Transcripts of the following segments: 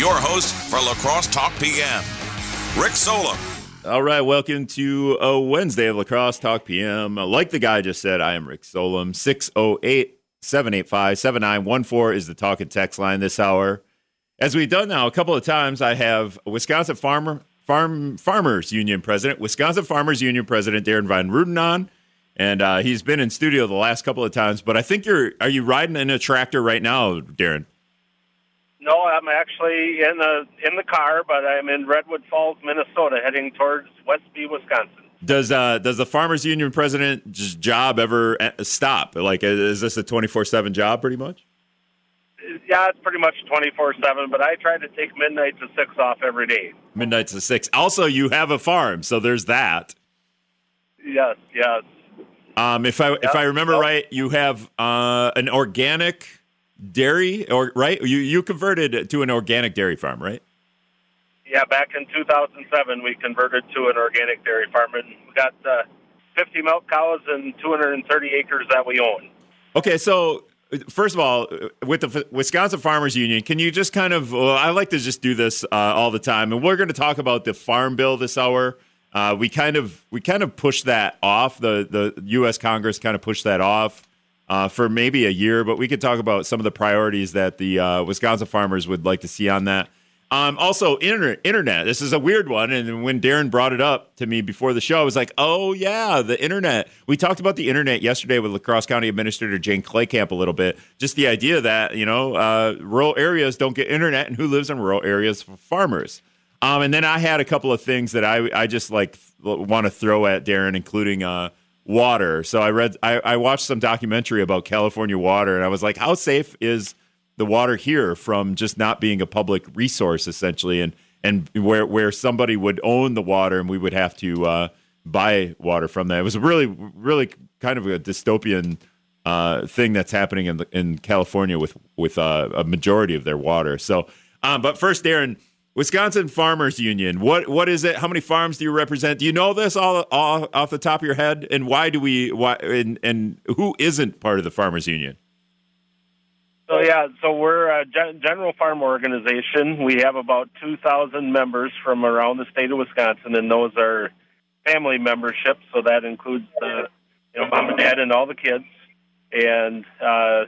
your host for La Crosse Talk PM, Rick Solem. All right, welcome to a Wednesday of La Crosse Talk PM. Like the guy just said, I am Rick Solem. 608 785 7914 is the talk and text line this hour. As we've done now a couple of times, I have Wisconsin Farmer Farm Farmers Union President, Wisconsin Farmers Union President Darin Von Ruden on, and uh, he's been in studio the last couple of times. But I think you're are you riding in a tractor right now, Darin? No, I'm actually in the in the car, but I'm in Redwood Falls, Minnesota, heading towards Westby, Wisconsin. Does uh, does the Farmers Union president's job ever uh, stop? Like, is this a twenty four seven job, pretty much? Yeah, it's pretty much twenty four seven. But I try to take midnight to six off every day. Midnight to six. Also, you have a farm, so there's that. Yes, yes. Um, if I if I remember yep. right, you have uh, an organic dairy, or right? You you converted to an organic dairy farm, right? Yeah, back in 2007, we converted to an organic dairy farm, and we got uh, 50 milk cows and 230 acres that we own. Okay, so first of all, with the Wisconsin Farmers Union, can you just kind of? Well, I like to just do this uh, all the time, and we're going to talk about the farm bill this hour. Uh, we kind of we kind of pushed that off. The the U.S. Congress kind of pushed that off uh, for maybe a year, but we could talk about some of the priorities that the uh, Wisconsin farmers would like to see on that. Um, also, internet, internet. This is a weird one. And when Darin brought it up to me before the show, I was like, oh, yeah, the internet. We talked about the internet yesterday with La Crosse County Administrator Jane Klekamp a little bit. Just the idea that, you know, uh, rural areas don't get internet and who lives in rural areas farmers. Um, and then I had a couple of things that I, I just like want to throw at Darin, including uh, water. So I read, I, I watched some documentary about California water, and I was like, how safe is the water here from just not being a public resource, essentially, and and where where somebody would own the water and we would have to uh, buy water from that. It was really, really kind of a dystopian uh, thing that's happening in the, in California with with uh, a majority of their water. So, um, but first, Darin Wisconsin Farmers Union. What what is it? How many farms do you represent? Do you know this all, all off the top of your head? And why do we why and and who isn't part of the Farmers Union? So yeah, so we're a general farm organization. We have about 2,000 members from around the state of Wisconsin, and those are family memberships. So that includes the you know mom and dad and all the kids. And uh,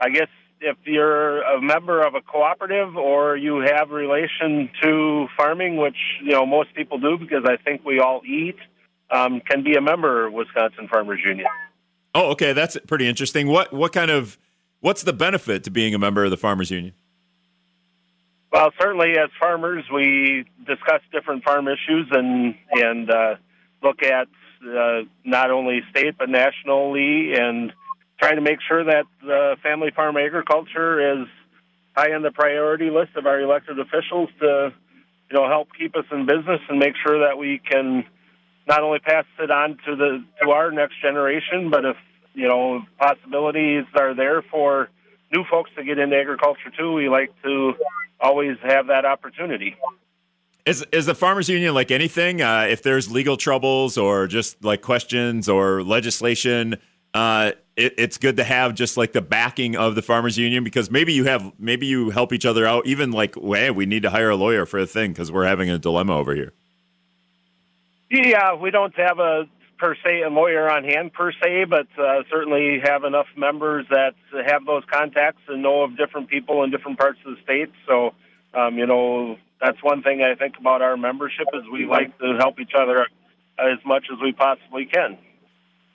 I guess if you're a member of a cooperative or you have relation to farming, which you know most people do because I think we all eat, um, can be a member of Wisconsin Farmers Union. Oh, okay, that's pretty interesting. What what kind of what's the benefit to being a member of the Farmers Union? Well, certainly as farmers, we discuss different farm issues and and uh, look at uh, not only state but nationally and trying to make sure that the family farm agriculture is high on the priority list of our elected officials to, you know, help keep us in business and make sure that we can not only pass it on to the to our next generation, but if you know possibilities are there for new folks to get into agriculture too, we like to always have that opportunity. Is is the farmers union like anything? Uh, if there's legal troubles or just like questions or legislation, uh, it, it's good to have just like the backing of the farmers union because maybe you have maybe you help each other out even like hey we need to hire a lawyer for a thing because we're having a dilemma over here. Yeah we don't have a per se a lawyer on hand per se but uh, certainly have enough members that have those contacts and know of different people in different parts of the state. So um, you know that's one thing i think about our membership is we like to help each other as much as we possibly can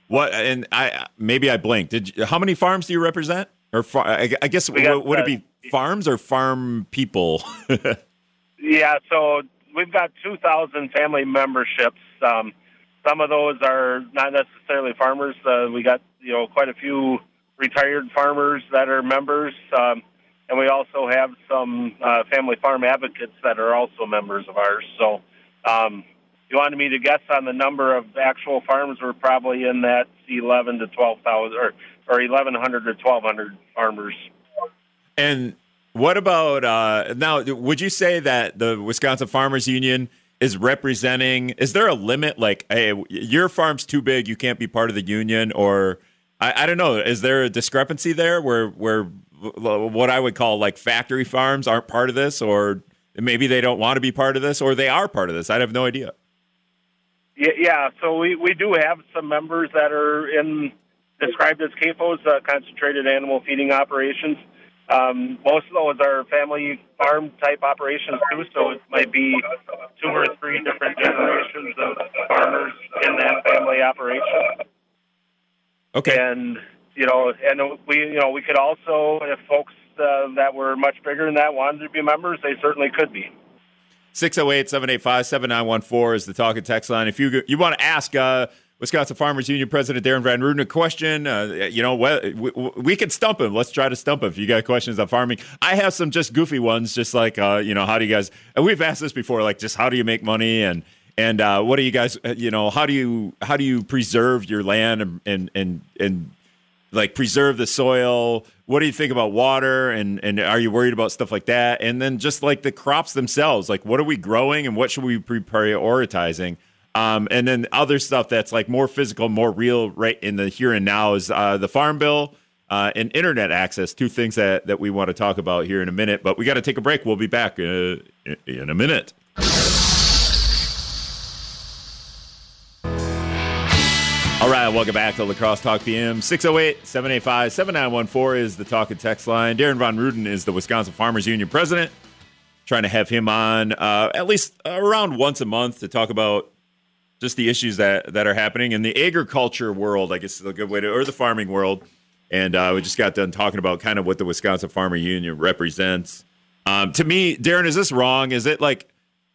what and I maybe I blinked. Did you, how many farms do you represent? Or far, I, I, guess got, would it be farms or farm people? yeah, so we've got two thousand family memberships. Um, some of those are not necessarily farmers. Uh, we got you know quite a few retired farmers that are members, um, and we also have some uh, family farm advocates that are also members of ours. So um, you wanted me to guess on the number of actual farms, we're probably in that 11 to 12,000 or, or 1,100 to 1,200 farmers. And what about uh, now? Would you say that the Wisconsin Farmers Union is representing? Is there a limit? Like, hey, your farm's too big, you can't be part of the union, or I, I don't know. Is there a discrepancy there where where what I would call like factory farms aren't part of this, or maybe they don't want to be part of this, or they are part of this. I have no idea. Yeah, yeah. So we, we do have some members that are in described as CAFOs, uh, concentrated animal feeding operations. Um, most of those are family farm type operations too, so it might be two or three different generations of farmers in that family operation. Okay. And you know, and we you know we could also, if folks uh, that were much bigger than that wanted to be members, they certainly could be. 608 785 7914 is the talk talking text line. If you you want to ask uh, Wisconsin Farmers Union President Darin Von Ruden a question, uh, you know, we, we, we, can stump him. Let's try to stump him if you got questions on farming. I have some just goofy ones, just like, uh, you know, how do you guys, and we've asked this before, like just how do you make money and, and uh, what do you guys, you know, how do you, how do you preserve your land and, and, and, and like preserve the soil? What do you think about water? And and are you worried about stuff like that? And then just like the crops themselves, like what are we growing and what should we be prioritizing? Um, and then other stuff that's like more physical, more real, right in the here and now is uh, the farm bill uh, and internet access. Two things that that we want to talk about here in a minute. But we got to take a break. We'll be back uh, in a minute. All right, welcome back to La Crosse Talk PM. 608 785 7914 is the talk and text line. Darin Von Ruden is the Wisconsin Farmers Union president. Trying to have him on uh, at least around once a month to talk about just the issues that, that are happening in the agriculture world, I guess is a good way to, or the farming world. And uh, we just got done talking about kind of what the Wisconsin Farmer Union represents. Um, to me, Darin, is this wrong? Is it like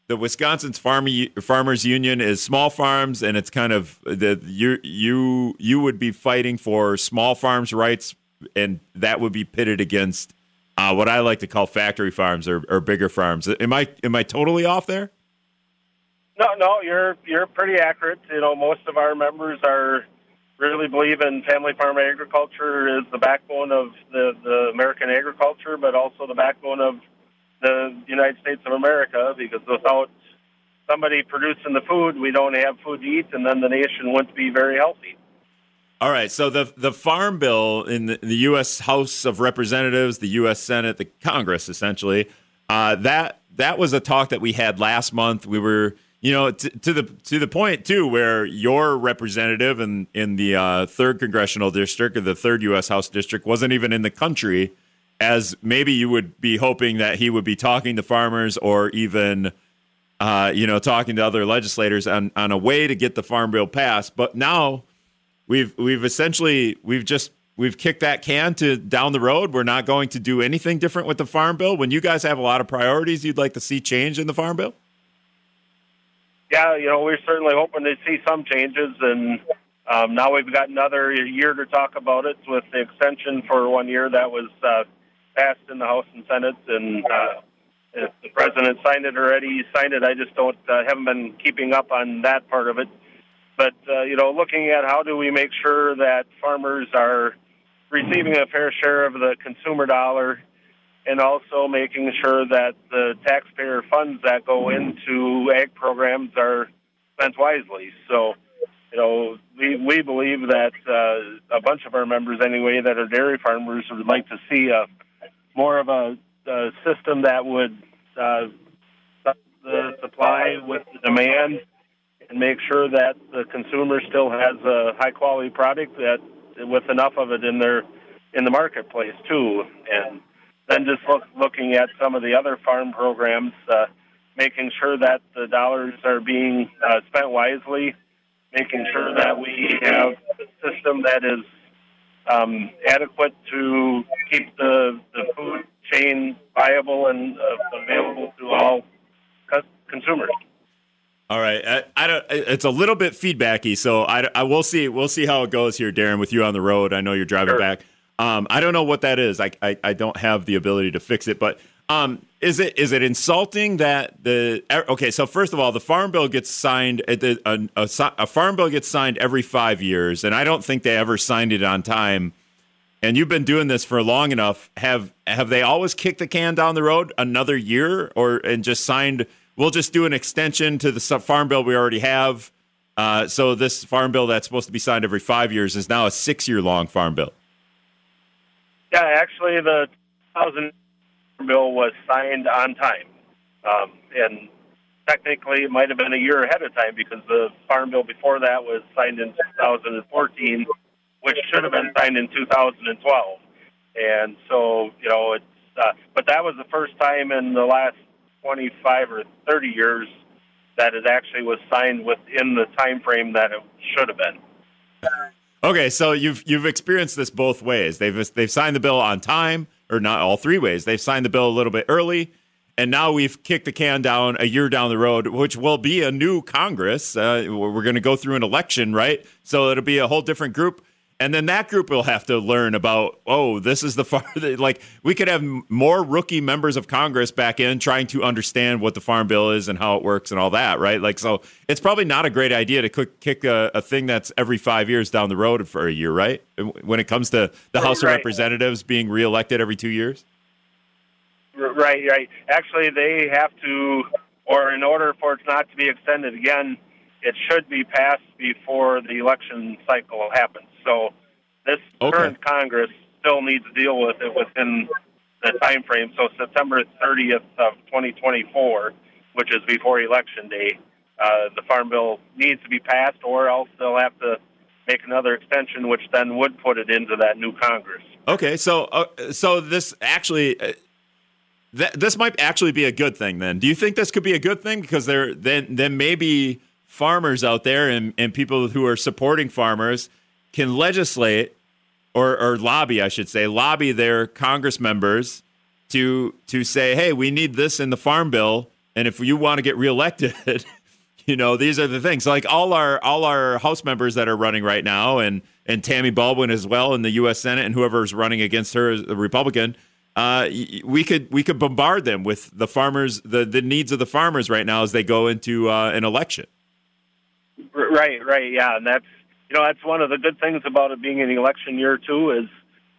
the Wisconsin's farm, Farmers Union is small farms, and it's kind of the you you you would be fighting for small farms' rights, and that would be pitted against uh, what I like to call factory farms or, or bigger farms. Am I am I totally off there? No, no, you're you're pretty accurate. You know, most of our members are really believe in family farm agriculture is the backbone of the, the American agriculture, but also the backbone of the United States of America because without somebody producing the food, we don't have food to eat, and then the nation wouldn't be very healthy. All right. So the the farm bill in the, the U.S. House of Representatives, the U.S. Senate, the Congress, essentially, uh, that that was a talk that we had last month. We were, you know, t- to the to the point too, where your representative in in the uh, third congressional district or the third U.S. House district wasn't even in the country as maybe you would be hoping that he would be talking to farmers or even uh, you know talking to other legislators on, on a way to get the farm bill passed. But now we've we've essentially we've just we've kicked that can to down the road. We're not going to do anything different with the farm bill. When you guys have a lot of priorities you'd like to see change in the farm bill? Yeah you know we're certainly hoping to see some changes and um, now we've got another year to talk about it with the extension for one year that was uh, passed in the House and Senate, and uh, if the president signed it already, he signed it. I just don't uh, haven't been keeping up on that part of it. But uh, you know, looking at how do we make sure that farmers are receiving a fair share of the consumer dollar, and also making sure that the taxpayer funds that go into ag programs are spent wisely. So you know, we we believe that uh, a bunch of our members, anyway, that are dairy farmers, would like to see a more of a, a system that would uh, the supply with the demand and make sure that the consumer still has a high quality product that with enough of it in their in the marketplace too. And then just look, looking at some of the other farm programs uh, making sure that the dollars are being uh, spent wisely making sure that we have a system that is um, adequate to keep the, the food chain viable and uh, available to all consumers. All right, I, I, don't. It's a little bit feedbacky, so I, I will see. We'll see how it goes here, Darren. With you on the road, I know you're driving sure. back. Um, I don't know what that is. I, I, I don't have the ability to fix it, but um, is it is it insulting that the okay? So first of all, the farm bill gets signed. A, a, a, a, farm bill gets signed every five years, and I don't think they ever signed it on time. And you've been doing this for long enough. Have have they always kicked the can down the road another year, or and just signed? We'll just do an extension to the farm bill we already have. Uh, so this farm bill that's supposed to be signed every five years is now a six year long farm bill. Yeah, actually, the 2000 bill was signed on time, um, and technically it might have been a year ahead of time because the farm bill before that was signed in 2014, which should have been signed in 2012. And so, you know, it's uh, but that was the first time in the last 25 or 30 years that it actually was signed within the time frame that it should have been. Okay, so you've you've experienced this both ways. They've they've signed the bill on time, or not all three ways. They've signed the bill a little bit early, and now we've kicked the can down a year down the road, which will be a new Congress. Uh, we're going to go through an election, right? So it'll be a whole different group and then that group will have to learn about oh this is the far like we could have more rookie members of congress back in trying to understand what the farm bill is and how it works and all that right like so it's probably not a great idea to kick a, a thing that's every five years down the road for a year right when it comes to the house right. of representatives being reelected every two years right right actually they have to or in order for it not to be extended again it should be passed before the election cycle happens. So this okay. current Congress still needs to deal with it within the time frame. So September 30th of 2024, which is before election day, uh, the farm bill needs to be passed, or else they'll have to make another extension, which then would put it into that new Congress. Okay, so uh, so this actually. Uh, th- this might actually be a good thing then. Do you think this could be a good thing because there then then maybe farmers out there and, and people who are supporting farmers can legislate or, or lobby, I should say, lobby their Congress members to to say, hey, we need this in the farm bill, and if you want to get reelected, you know, these are the things. Like all our all our House members that are running right now, and and Tammy Baldwin as well in the U.S. Senate, and whoever's running against her, as a Republican. Uh, we could we could bombard them with the farmers, the the needs of the farmers right now as they go into uh, an election. Right, right, yeah, and that's you know that's one of the good things about it being an election year too is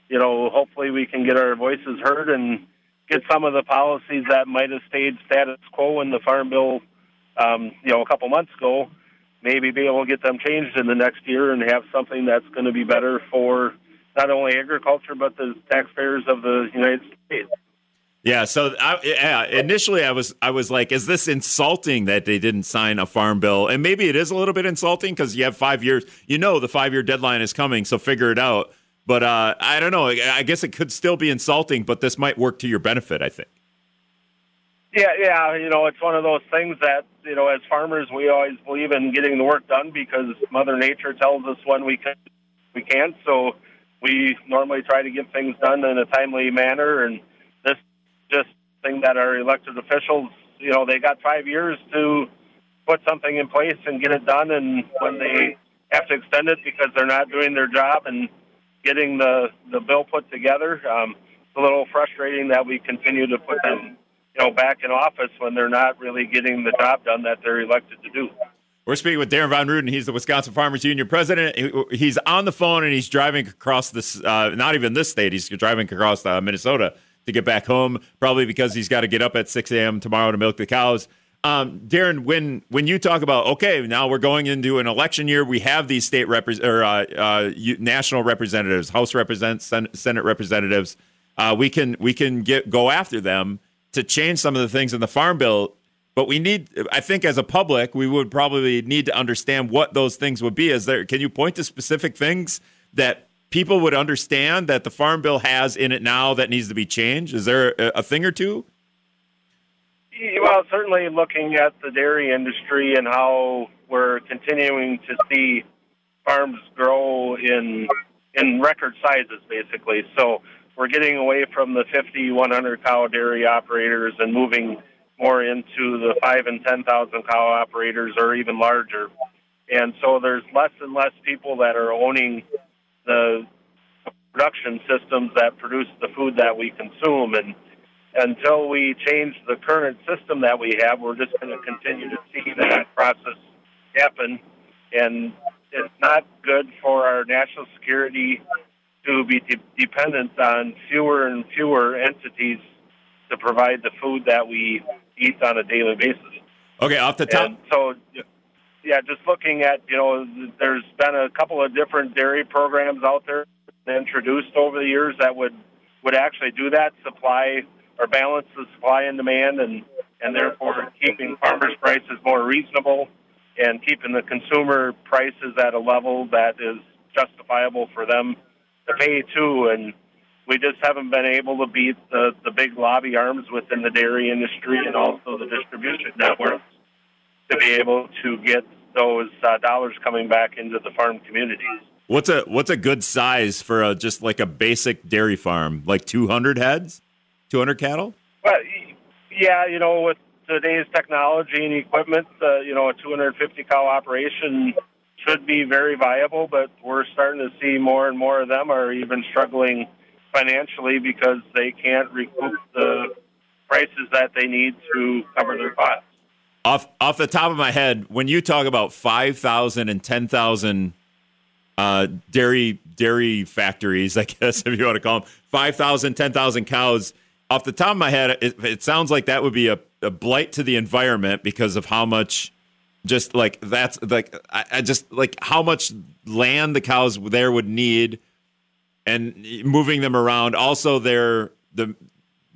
you know hopefully we can get our voices heard and get some of the policies that might have stayed status quo in the farm bill um, you know a couple months ago maybe be able to get them changed in the next year and have something that's going to be better for not only agriculture but the taxpayers of the United States. Yeah. So I, yeah, initially I was I was like, is this insulting that they didn't sign a farm bill? And maybe it is a little bit insulting because you have five years. You know the five year deadline is coming, so figure it out. But uh, I don't know. I guess it could still be insulting, but this might work to your benefit. I think. Yeah, yeah. You know, it's one of those things that you know, as farmers, we always believe in getting the work done because Mother Nature tells us when we can, we can't. So we normally try to get things done in a timely manner and think that our elected officials, you know, they got five years to put something in place and get it done. And when they have to extend it because they're not doing their job and getting the the bill put together, um, it's a little frustrating that we continue to put them, you know, back in office when they're not really getting the job done that they're elected to do. We're speaking with Darin Von Ruden. He's the Wisconsin Farmers Union president. He's on the phone and he's driving across this, uh, not even this state, he's driving across uh, Minnesota to get back home, probably because he's got to get up at 6 a.m. tomorrow to milk the cows. Um, Darin, when when you talk about okay, now we're going into an election year, we have these state repre- or uh, uh, national representatives, House representatives, Senate representatives. Uh, we can we can get go after them to change some of the things in the farm bill. But we need, I think, as a public, we would probably need to understand what those things would be. Is there? Can you point to specific things that people would understand that the farm bill has in it now that needs to be changed? Is there a, thing or two? Well, certainly looking at the dairy industry and how we're continuing to see farms grow in in record sizes, basically. So we're getting away from the 50, 100 cow dairy operators and moving more into the five and 10,000 cow operators or even larger. And so there's less and less people that are owning the production systems that produce the food that we consume. And until we change the current system that we have, we're just going to continue to see that process happen. And it's not good for our national security to be de- dependent on fewer and fewer entities to provide the food that we eat on a daily basis. Okay, off the top. And so, yeah, just looking at, you know, there's been a couple of different dairy programs out there introduced over the years that would would actually do that, supply or balance the supply and demand, and and therefore keeping farmers' prices more reasonable and keeping the consumer prices at a level that is justifiable for them to pay too. And we just haven't been able to beat the, the big lobby arms within the dairy industry and also the distribution networks to be able to get those uh, dollars coming back into the farm communities. What's a what's a good size for a just like a basic dairy farm? Like 200 heads, 200 cattle? Well, yeah, you know, with today's technology and equipment, uh, you know, a 250 cow operation should be very viable. But we're starting to see more and more of them are even struggling financially because they can't recoup the prices that they need to cover their costs. Off off the top of my head, when you talk about 5,000 and 10,000 uh, dairy dairy factories, I guess if you want to call them 5,000, 10,000 cows, off the top of my head, it, it sounds like that would be a, a, blight to the environment because of how much, just like that's like I, I just like how much land the cows there would need, and moving them around. Also, they're the,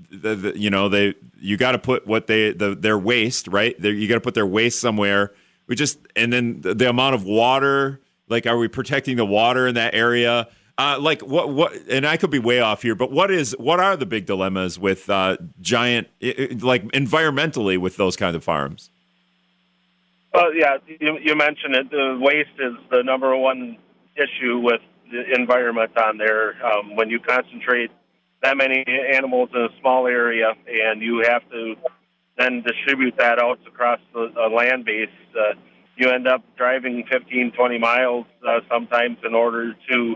the, the you know they you got to put what they the their waste right. They're, you got to put their waste somewhere. We just and then the, the amount of water. Like, are we protecting the water in that area? Uh, like what what and I could be way off here, but what is what are the big dilemmas with uh, giant like environmentally with those kinds of farms? Well, yeah, you, you mentioned it. The waste is the number one issue with the environment on there. Um, when you concentrate that many animals in a small area, and you have to then distribute that out across the, the land base, uh, you end up driving 15, 20 miles uh, sometimes in order to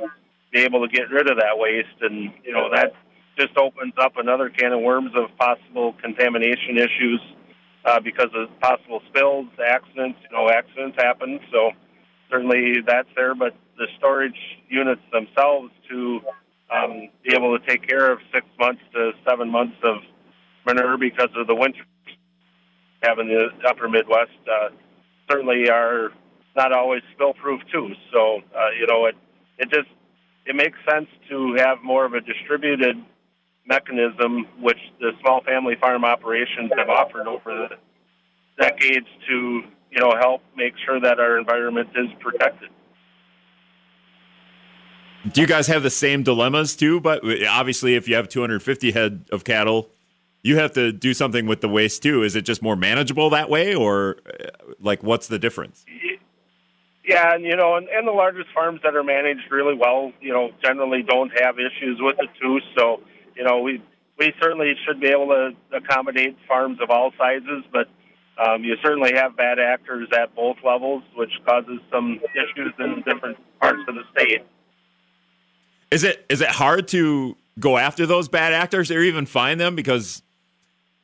be able to get rid of that waste. And, you know, that just opens up another can of worms of possible contamination issues uh, because of possible spills, accidents. You know, accidents happen. So certainly that's there. But the storage units themselves to um, be able to take care of six months to seven months of manure because of the winter having the upper Midwest uh, certainly are not always spill proof too. So, uh, you know, it, it just it makes sense to have more of a distributed mechanism, which the small family farm operations have offered over the decades to you know help make sure that our environment is protected. Do you guys have the same dilemmas too? But obviously, if you have 250 head of cattle, you have to do something with the waste too. Is it just more manageable that way, or uh, like what's the difference? Yeah, and you know, and, and the largest farms that are managed really well, you know, generally don't have issues with it too. So, you know, we we certainly should be able to accommodate farms of all sizes, but um, you certainly have bad actors at both levels, which causes some issues in different parts of the state. Is it is it hard to go after those bad actors or even find them because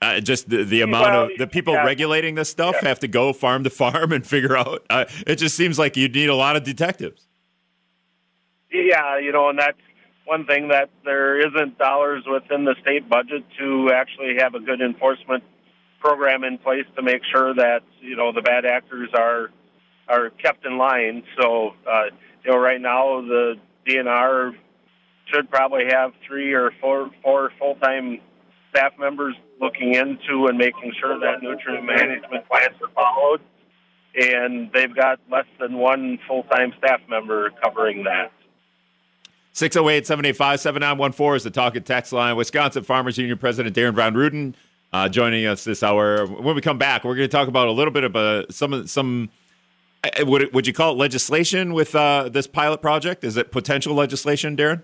uh, just the, the amount well, of the people yeah. regulating this stuff yeah. have to go farm to farm and figure out. Uh, it just seems like you'd need a lot of detectives. Yeah, you know, and that's one thing that there isn't dollars within the state budget to actually have a good enforcement program in place to make sure that you know the bad actors are are kept in line. So uh, you know, right now the DNR should probably have three or four four full time staff members looking into and making sure that nutrient management plans are followed. And they've got less than one full time staff member covering that. 608 785 7914 is the talk and text line. Wisconsin Farmers Union President Darin Von Ruden uh, joining us this hour. When we come back, we're going to talk about a little bit of uh, some some. Uh, would, would you call it legislation with uh, this pilot project? Is it potential legislation, Darin?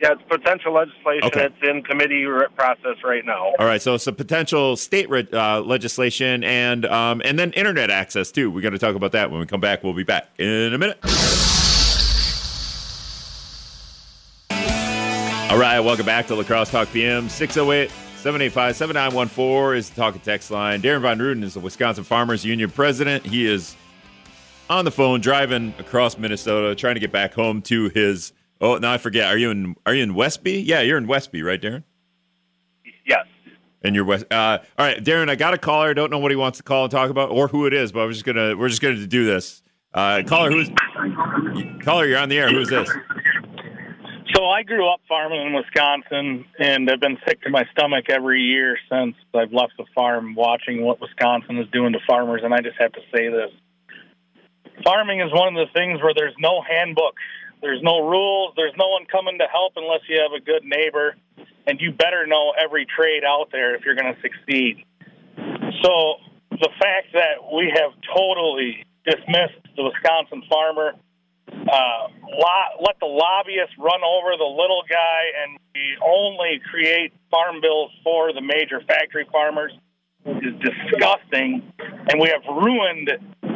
Yeah, it's potential legislation. Okay. It's in committee process right now. All right, so it's a potential state uh, legislation and um, and then internet access too. We're going to talk about that when we come back. We'll be back in a minute. All right, welcome back to La Crosse Talk PM 608 785 7914 is the talk and text line. Darin Von Ruden is the Wisconsin Farmers Union president. He is on the phone driving across Minnesota trying to get back home to his Oh, now I forget. Are you in Are you in Westby? Yeah, you're in Westby, right, Darin? Yes. And you're West. Uh, all right, Darin. I got a caller. I don't know what he wants to call and talk about, or who it is, but we're just gonna we're just gonna do this. Uh, caller, who's caller? You're on the air. Who's this? So I grew up farming in Wisconsin, and I've been sick to my stomach every year since I've left the farm, watching what Wisconsin is doing to farmers. And I just have to say this: farming is one of the things where there's no handbook, there's no rules, there's no one coming to help unless you have a good neighbor, and you better know every trade out there if you're going to succeed. So the fact that we have totally dismissed the Wisconsin farmer uh, let the lobbyists run over the little guy and we only create farm bills for the major factory farmers is disgusting. And we have ruined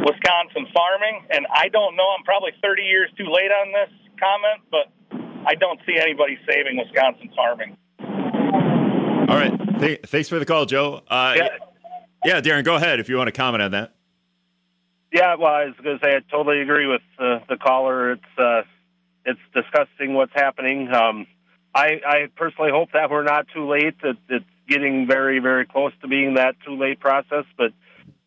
Wisconsin farming. And I don't know, I'm probably 30 years too late on this comment, but I don't see anybody saving Wisconsin farming. All right. Th- thanks for the call, Joe. Uh, yeah. yeah, Darin, go ahead if you want to comment on that. Yeah, well, I was going to say I totally agree with uh, the caller. It's uh, it's disgusting what's happening. Um, I, I personally hope that we're not too late. That it's getting very, very close to being that too late process. But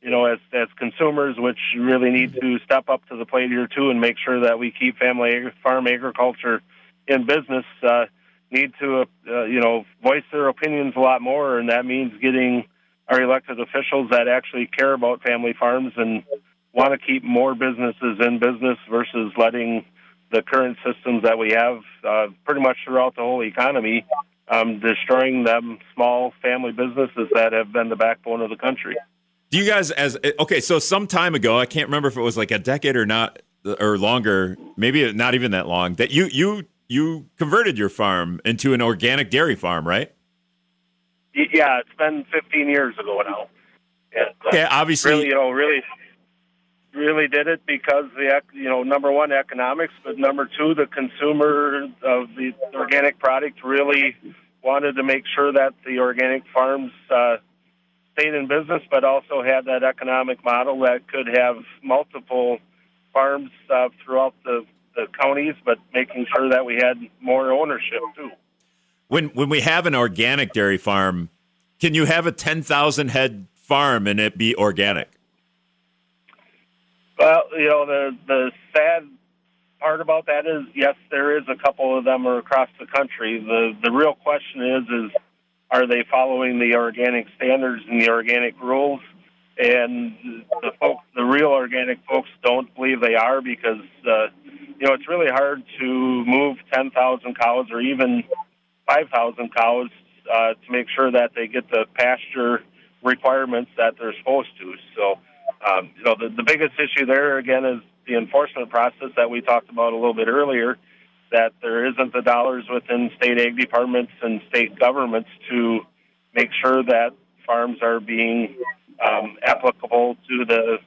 you know, as as consumers, which really need to step up to the plate here too, and make sure that we keep family farm agriculture in business, uh, need to uh, you know voice their opinions a lot more, and that means getting our elected officials that actually care about family farms and want to keep more businesses in business versus letting the current systems that we have uh, pretty much throughout the whole economy um, destroying them small family businesses that have been the backbone of the country. Do you guys as okay? So some time ago, I can't remember if it was like a decade or not or longer, maybe not even that long. That you you you converted your farm into an organic dairy farm, right? Yeah, it's been 15 years ago now. Yeah, okay, obviously, really, you know, really really did it because the you know number one economics, but number two the consumer of the organic product really wanted to make sure that the organic farms uh, stayed in business, but also had that economic model that could have multiple farms uh, throughout the, the counties, but making sure that we had more ownership too. When when we have an organic dairy farm, can you have a ten thousand head farm and it be organic? Well, you know, the the sad part about that is, yes, there is a couple of them are across the country. The the real question is, is are they following the organic standards and the organic rules? And the folks, the real organic folks, don't believe they are because uh, you know it's really hard to move ten thousand cows or even five thousand cows uh, to make sure that they get the pasture requirements that they're supposed to. So um, you know, the, the biggest issue there again is the enforcement process that we talked about a little bit earlier. That there isn't the dollars within state ag departments and state governments to make sure that farms are being um, applicable to the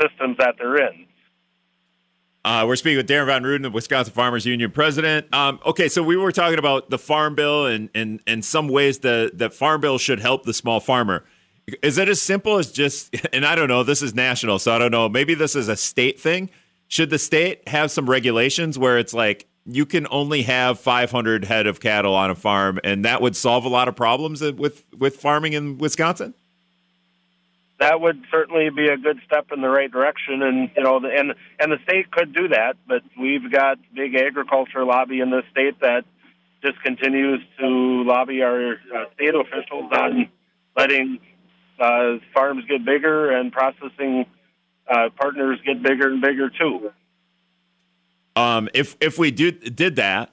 systems that they're in. Uh, we're speaking with Darin Von Ruden, the Wisconsin Farmers Union president. Um, okay, so we were talking about the Farm Bill and and and some ways the the Farm Bill should help the small farmer. Is it as simple as just, and I don't know, this is national, so I don't know, maybe this is a state thing. Should the state have some regulations where it's like you can only have 500 head of cattle on a farm, and that would solve a lot of problems with, with farming in Wisconsin? That would certainly be a good step in the right direction, and you know, and and the state could do that. But we've got big agriculture lobby in the state that just continues to lobby our uh, state officials on letting uh, farms get bigger and processing uh, partners get bigger and bigger too. Um, if if we did did that,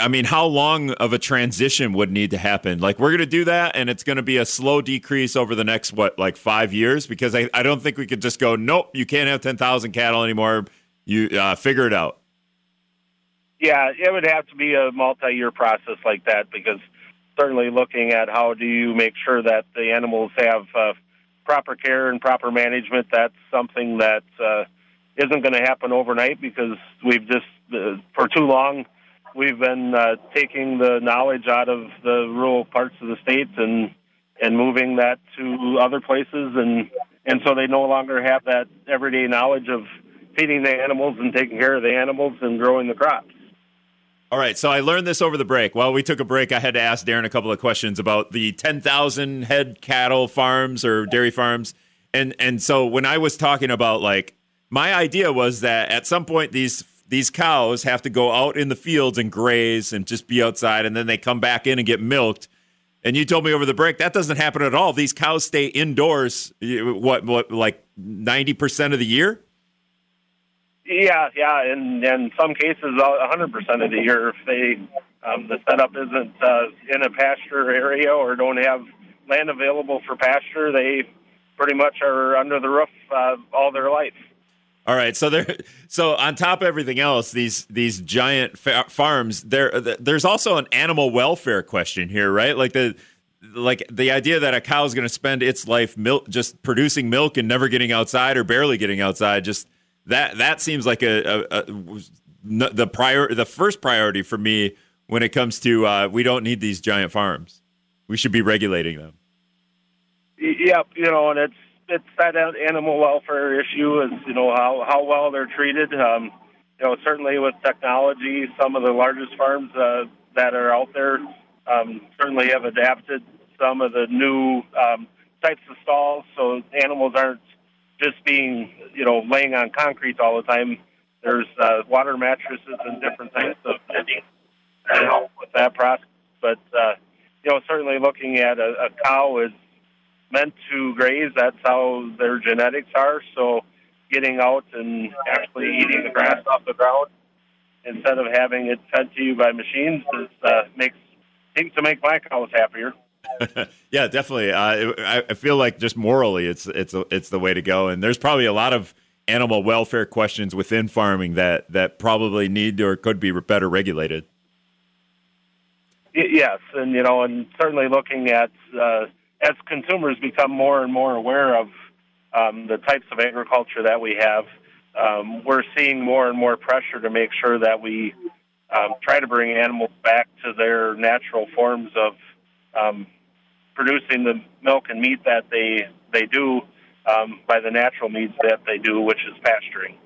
I mean, how long of a transition would need to happen? Like, we're going to do that, and it's going to be a slow decrease over the next, what, like five years? Because I, I don't think we could just go, nope, you can't have 10,000 cattle anymore. You uh, figure it out. Yeah, it would have to be a multi year process like that because certainly looking at how do you make sure that the animals have uh, proper care and proper management. That's something that uh, isn't going to happen overnight because we've just uh, for too long we've been uh, taking the knowledge out of the rural parts of the state and and moving that to other places and and so they no longer have that everyday knowledge of feeding the animals and taking care of the animals and growing the crops. All right, so I learned this over the break. While we took a break, I had to ask Darin a couple of questions about the 10,000 head cattle farms or dairy farms. And and so when I was talking about like my idea was that at some point these these cows have to go out in the fields and graze and just be outside, and then they come back in and get milked. And you told me over the break that doesn't happen at all. These cows stay indoors. What, what, like ninety percent of the year? Yeah, yeah, and in some cases, hundred percent of the year, if they um, the setup isn't uh, in a pasture area or don't have land available for pasture, they pretty much are under the roof uh, all their life. All right, so there, so on top of everything else, these these giant fa- farms, there, there's also an animal welfare question here, right? Like the like the idea that a cow is going to spend its life milk just producing milk and never getting outside or barely getting outside just that that seems like a, a, a the prior the first priority for me when it comes to uh, we don't need these giant farms. We should be regulating them. Yep, you know, and it's it's that animal welfare issue is you know how how well they're treated. Um, you know, certainly with technology, some of the largest farms uh, that are out there um, certainly have adapted some of the new um, types of stalls, so animals aren't just being, you know, laying on concrete all the time. There's uh, water mattresses and different types of bedding that help with that process. But, uh, you know, certainly looking at a, a cow is meant to graze. That's how their genetics are. So getting out and actually eating the grass off the ground instead of having it fed to you by machines is, uh, makes seems to make my cows happier. yeah, definitely. Uh, I, I, feel like just morally, it's it's it's the way to go. And there's probably a lot of animal welfare questions within farming that that probably need or could be better regulated. Yes, and you know, and certainly looking at uh, as consumers become more and more aware of um, the types of agriculture that we have, um, we're seeing more and more pressure to make sure that we um, try to bring animals back to their natural forms of um, producing the milk and meat that they they do um, by the natural means that they do, which is pasturing.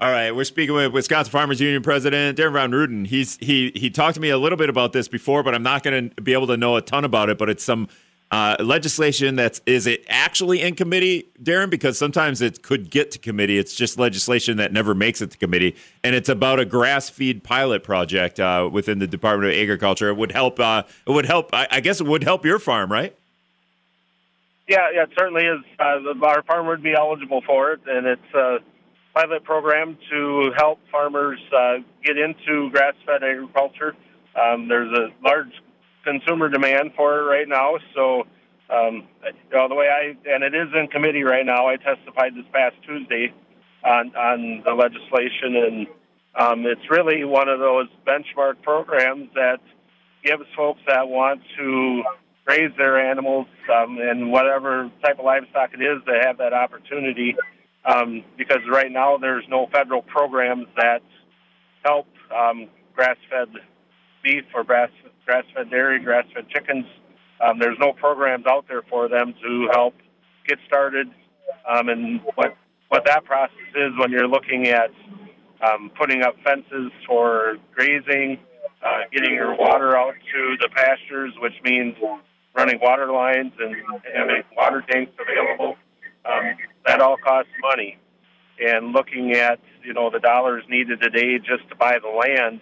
All right, we're speaking with Wisconsin Farmers Union President Darin Von Ruden. He's he he talked to me a little bit about this before, but I'm not going to be able to know a ton about it. But it's some uh, legislation that's is it actually in committee, Darin? Because sometimes it could get to committee. It's just legislation that never makes it to committee, and it's about a grass feed pilot project uh, within the Department of Agriculture. It would help. Uh, it would help. I, I, guess it would help your farm, right? Yeah, yeah, it certainly is. Uh, our farm would be eligible for it, and it's a pilot program to help farmers uh, get into grass fed agriculture. Um, there's a large consumer demand for it right now. So, um, you know, the way I and it is in committee right now. I testified this past Tuesday on on the legislation, and um, it's really one of those benchmark programs that gives folks that want to raise their animals um, and whatever type of livestock it is, they have that opportunity. Um, because right now there's no federal programs that help um, grass-fed beef or grass grass fed dairy, grass fed chickens. Um, there's no programs out there for them to help get started. Um, and what what that process is when you're looking at um, putting up fences for grazing, uh, getting your water out to the pastures, which means running water lines and having water tanks available. Um, that all costs money. And looking at you know the dollars needed today just to buy the land,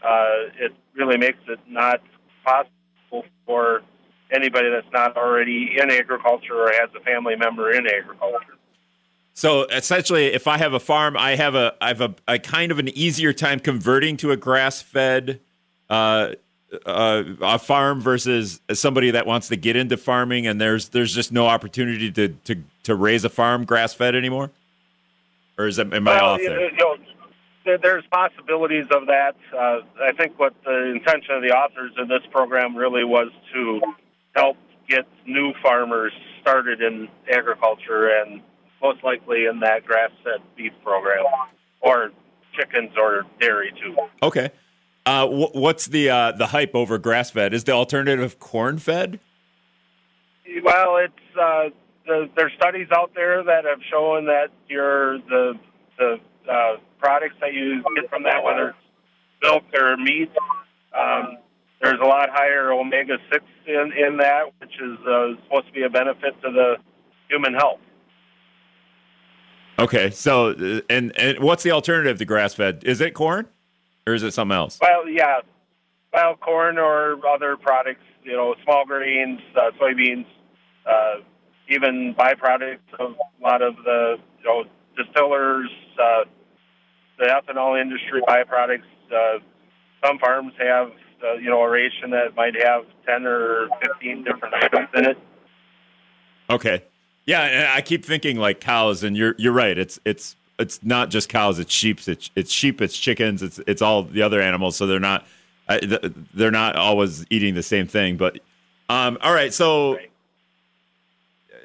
uh, it really makes it not possible for anybody that's not already in agriculture or has a family member in agriculture. So essentially, if I have a farm, I have a I have a, a kind of an easier time converting to a grass fed uh, uh, a farm versus somebody that wants to get into farming, and there's there's just no opportunity to to, to raise a farm grass fed anymore. Or is that am I well, off there? You know, there's possibilities of that. Uh, I think what the intention of the authors of this program really was to help get new farmers started in agriculture and most likely in that grass-fed beef program or chickens or dairy too. Okay. Uh, what's the uh, the hype over grass-fed? Is the alternative corn-fed? Well, it's uh, the, there's studies out there that have shown that your the the uh, products that you get from that, whether it's milk or meat. Um, there's a lot higher omega six in in that, which is uh, supposed to be a benefit to the human health. Okay, so uh, and and what's the alternative to grass fed? Is it corn, or is it something else? Well, yeah, well, corn or other products, you know, small grains, uh, soybeans, uh, even byproducts of a lot of the you know distillers, uh, the ethanol industry byproducts. Uh, some farms have uh, you know a ration that might have ten or fifteen different items in it. Okay, yeah, I keep thinking like cows, and you're you're right. It's it's it's not just cows. It's sheep. It's it's sheep. It's chickens. It's it's all the other animals. So they're not they're not always eating the same thing. But um, all right, so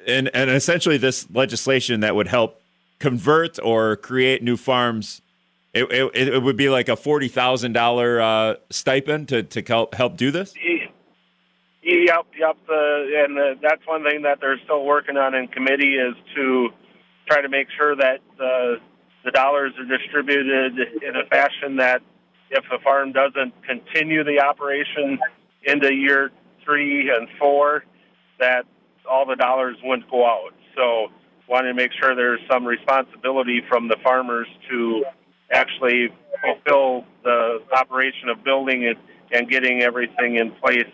and and essentially this legislation that would help convert or create new farms. It, it, it would be like a forty thousand uh, dollar stipend to, to help help do this. Yep, yep. Uh, and uh, that's one thing that they're still working on in committee is to try to make sure that uh, the dollars are distributed in a fashion that if the farm doesn't continue the operation into year three and four, that all the dollars wouldn't go out. So, wanted to make sure there's some responsibility from the farmers to actually fulfill the operation of building it and getting everything in place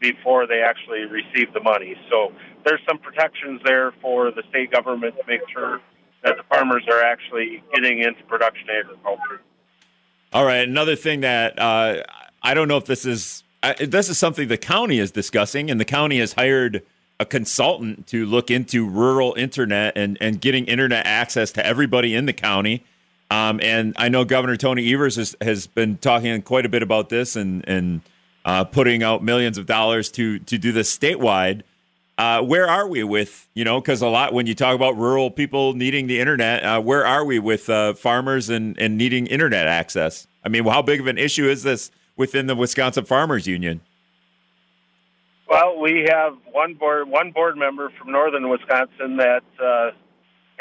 before they actually receive the money. So there's some protections there for the state government to make sure that the farmers are actually getting into production agriculture. All right, another thing that uh, I don't know if this is uh, this is something the county is discussing, and the county has hired a consultant to look into rural internet and, and getting internet access to everybody in the county. Um, and I know Governor Tony Evers has, has been talking quite a bit about this and and uh, putting out millions of dollars to to do this statewide. Uh, where are we with you know because a lot when you talk about rural people needing the internet, uh, where are we with uh, farmers and and needing internet access? I mean, how big of an issue is this within the Wisconsin Farmers Union? Well, we have one board one board member from northern Wisconsin that uh,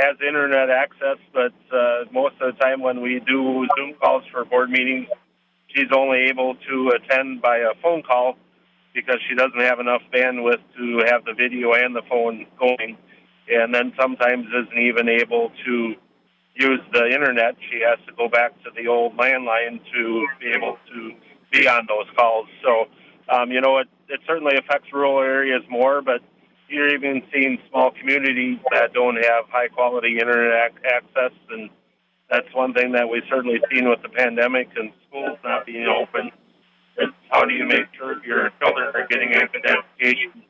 has internet access, but uh, most of the time when we do Zoom calls for board meetings, she's only able to attend by a phone call because she doesn't have enough bandwidth to have the video and the phone going, and then sometimes isn't even able to use the internet. She has to go back to the old landline to be able to be on those calls. So, um, you know, it, it certainly affects rural areas more, but you're even seeing small communities that don't have high quality internet access and that's one thing that we've certainly seen with the pandemic and schools not being open. How do you make sure your children are getting a good education?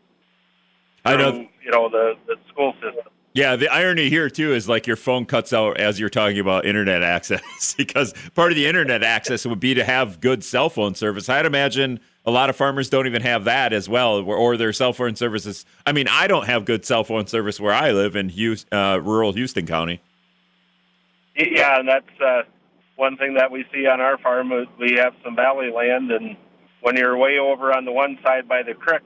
I know, through, you know, the, the school system. Yeah, the irony here too is like your phone cuts out as you're talking about internet access because part of the internet access would be to have good cell phone service. I'd imagine a lot of farmers don't even have that as well, or their cell phone services. I mean, I don't have good cell phone service where I live in Houston, uh, rural Houston County. Yeah, and that's uh, one thing that we see on our farm. We have some valley land, and when you're way over on the one side by the creek,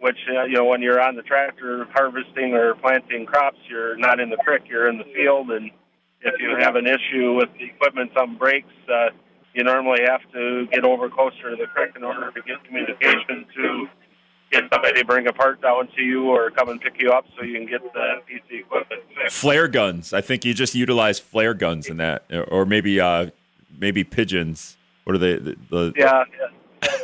which uh, you know when you're on the tractor harvesting or planting crops, you're not in the creek, you're in the field, and if you have an issue with the equipment, some breaks, uh, you normally have to get over closer to the creek in order to get communication to get somebody to bring a part down to you or come and pick you up so you can get the piece of equipment. Flare guns. I think you just utilize flare guns in that, or maybe uh, maybe pigeons. What are they? The, the yeah.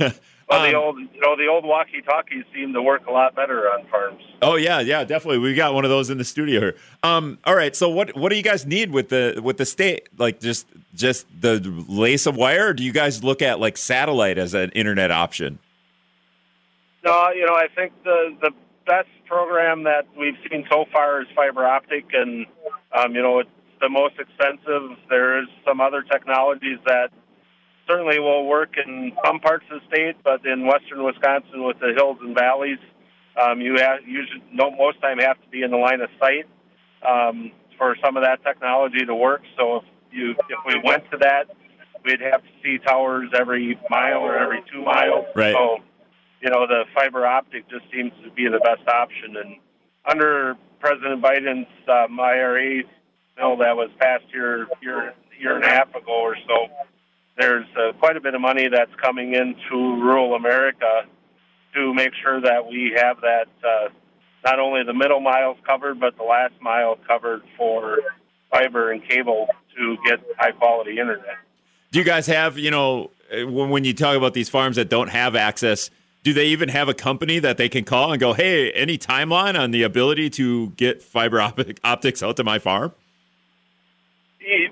yeah. well, the Um, old, you know, the old walkie-talkies seem to work a lot better on farms. Oh yeah, yeah, definitely. We got one of those in the studio here. Um, all right. So what what do you guys need with the with the state? Like just just the lace of wire? Or do you guys look at like satellite as an internet option? No, you know, I think the the best program that we've seen so far is fiber optic, and um, you know, it's the most expensive. There is some other technologies that certainly will work in some parts of the state, but in western Wisconsin with the hills and valleys, um, you have usually no, most time have to be in the line of sight um, for some of that technology to work. So if you if we went to that, we'd have to see towers every mile or every two miles. Right. So you know, the fiber optic just seems to be the best option. And under President Biden's um, IRA bill that was passed here year year and a half ago or so, there's uh, quite a bit of money that's coming into rural America to make sure that we have that uh, not only the middle miles covered, but the last mile covered for fiber and cable to get high quality internet. Do you guys have, you know, when, you talk about these farms that don't have access, do they even have a company that they can call and go, hey, any timeline on the ability to get fiber optic, optics out to my farm?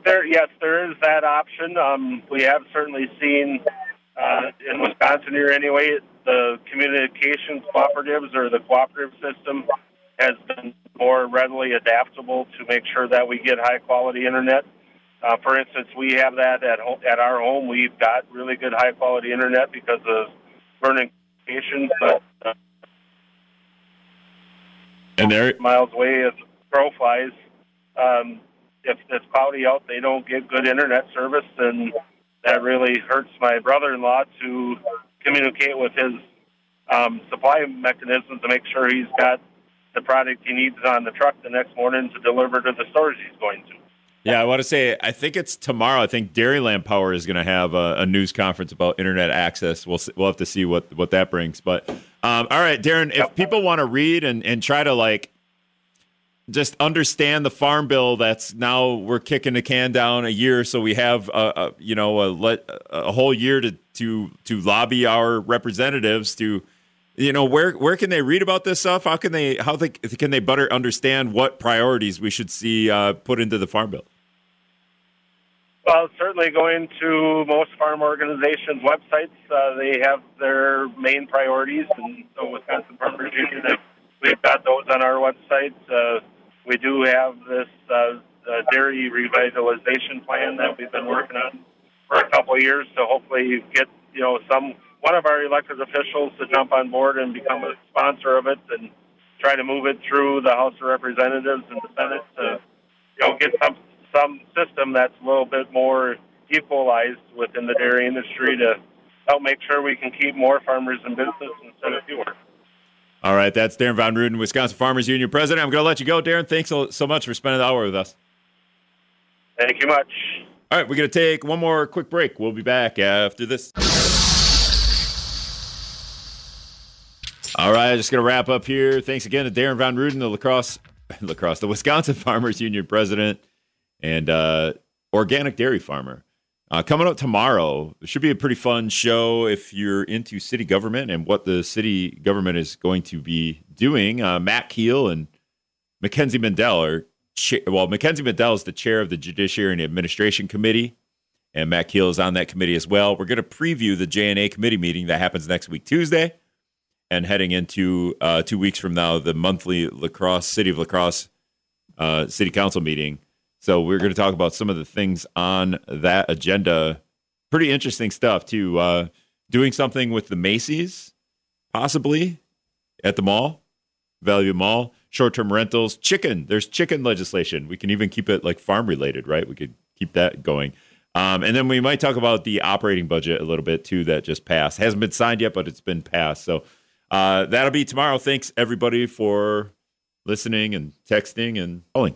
There, yes, there is that option. Um, we have certainly seen uh, in Wisconsin here anyway, the communications cooperatives or the cooperative system has been more readily adaptable to make sure that we get high quality internet. Uh, for instance, we have that at home, at our home. We've got really good high quality internet because of Vernon Communications, but uh, and there miles away as crow flies. Um, if it's cloudy out, they don't get good internet service, and that really hurts my brother-in-law to communicate with his um, supply mechanisms to make sure he's got the product he needs on the truck the next morning to deliver to the stores he's going to. Yeah, I want to say I think it's tomorrow. I think Dairyland Power is going to have a, a, news conference about internet access. We'll we'll have to see what what that brings. But um, all right, Darin, if people want to read and and try to like just understand the farm bill that's now we're kicking the can down a year. So we have a, a you know a, let, a whole year to to to lobby our representatives to you know where where can they read about this stuff? How can they how they, can they better understand what priorities we should see uh, put into the farm bill? Well certainly going to most farm organizations websites uh, they have their main priorities. And so wisconsin farmers union we've got those on our website uh, we do have this uh, uh, dairy revitalization plan that we've been working on for a couple of years to hopefully get you know some one of our elected officials to jump on board and become a sponsor of it and try to move it through the House of Representatives and the Senate to you know get some some system that's a little bit more equalized within the dairy industry to help make sure we can keep more farmers in business instead of fewer. All right, that's Darin Von Ruden, Wisconsin Farmers Union president. I'm going to let you go, Darin. Thanks so, so much for spending the hour with us. Thank you much. All right, we're going to take one more quick break. We'll be back after this. All right, just going to wrap up here. Thanks again to Darin Von Ruden, the La Crosse, La Crosse, the Wisconsin Farmers Union president and uh, organic dairy farmer. Uh, coming up tomorrow, it should be a pretty fun show if you're into city government and what the city government is going to be doing. Uh, Matt Keel and Mackenzie Mendel are, cha- well, Mackenzie Mendel is the chair of the Judiciary and Administration Committee, and Matt Keel is on that committee as well. We're going to preview the JNA committee meeting that happens next week, Tuesday, and heading into uh, two weeks from now, the monthly La Crosse, City of La Crosse uh, City Council meeting so we're going to talk about some of the things on that agenda. Pretty interesting stuff too. Uh, doing something with the Macy's, possibly at the mall, Value Mall, short-term rentals, chicken. There's chicken legislation. We can even keep it like farm related, right? We could keep that going. Um, and then we might talk about the operating budget a little bit too. That just passed. Hasn't been signed yet, but it's been passed. So uh, that'll be tomorrow. Thanks everybody for listening and texting and calling.